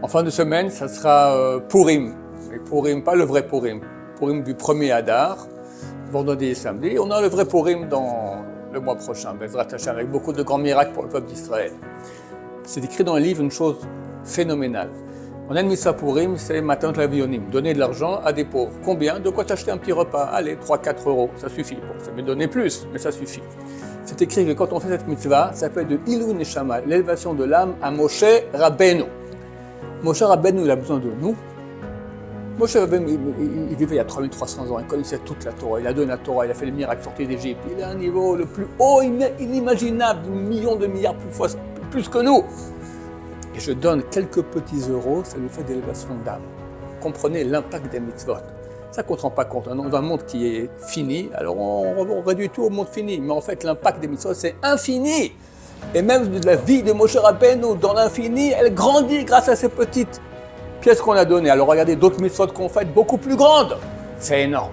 En fin de semaine, ça sera euh, Purim. Mais Purim, pas le vrai Purim. Purim du 1er Adar, vendredi et samedi. On a le vrai Purim dans le mois prochain, Hashem, avec beaucoup de grands miracles pour le peuple d'Israël. C'est écrit dans le livre une chose phénoménale. On a une missa Purim, c'est matin de la donner de l'argent à des pauvres. Combien De quoi t'acheter un petit repas Allez, 3-4 euros, ça suffit. Bon, ça peut donner plus, mais ça suffit. C'est écrit que quand on fait cette mitzvah, ça fait de Ilou Neshama, l'élévation de l'âme à Moshe Rabbeinu. Moshe Rabbeinu, il a besoin de nous. Moshe Rabbeinu, il, vivait il y a 3300 ans, il connaissait toute la Torah, il a donné la Torah, il a fait le miracle sorti d'Égypte. Il a un niveau le plus haut, inimaginable, millions de milliards plus, fois, plus que nous et je donne quelques petits euros, ça nous fait d'élévation d'âme. Comprenez l'impact des mitzvot. Ça ne rend pas compte. Dans un monde qui est fini, alors on, réduit tout au monde fini. Mais en fait, l'impact des mitzvot, c'est infini. Et même la vie de Moshe Rabbeinu, dans l'infini, elle grandit grâce à ces petites pièces qu'on a données. Alors regardez d'autres mitzvot qu'on fait beaucoup plus grandes. C'est énorme.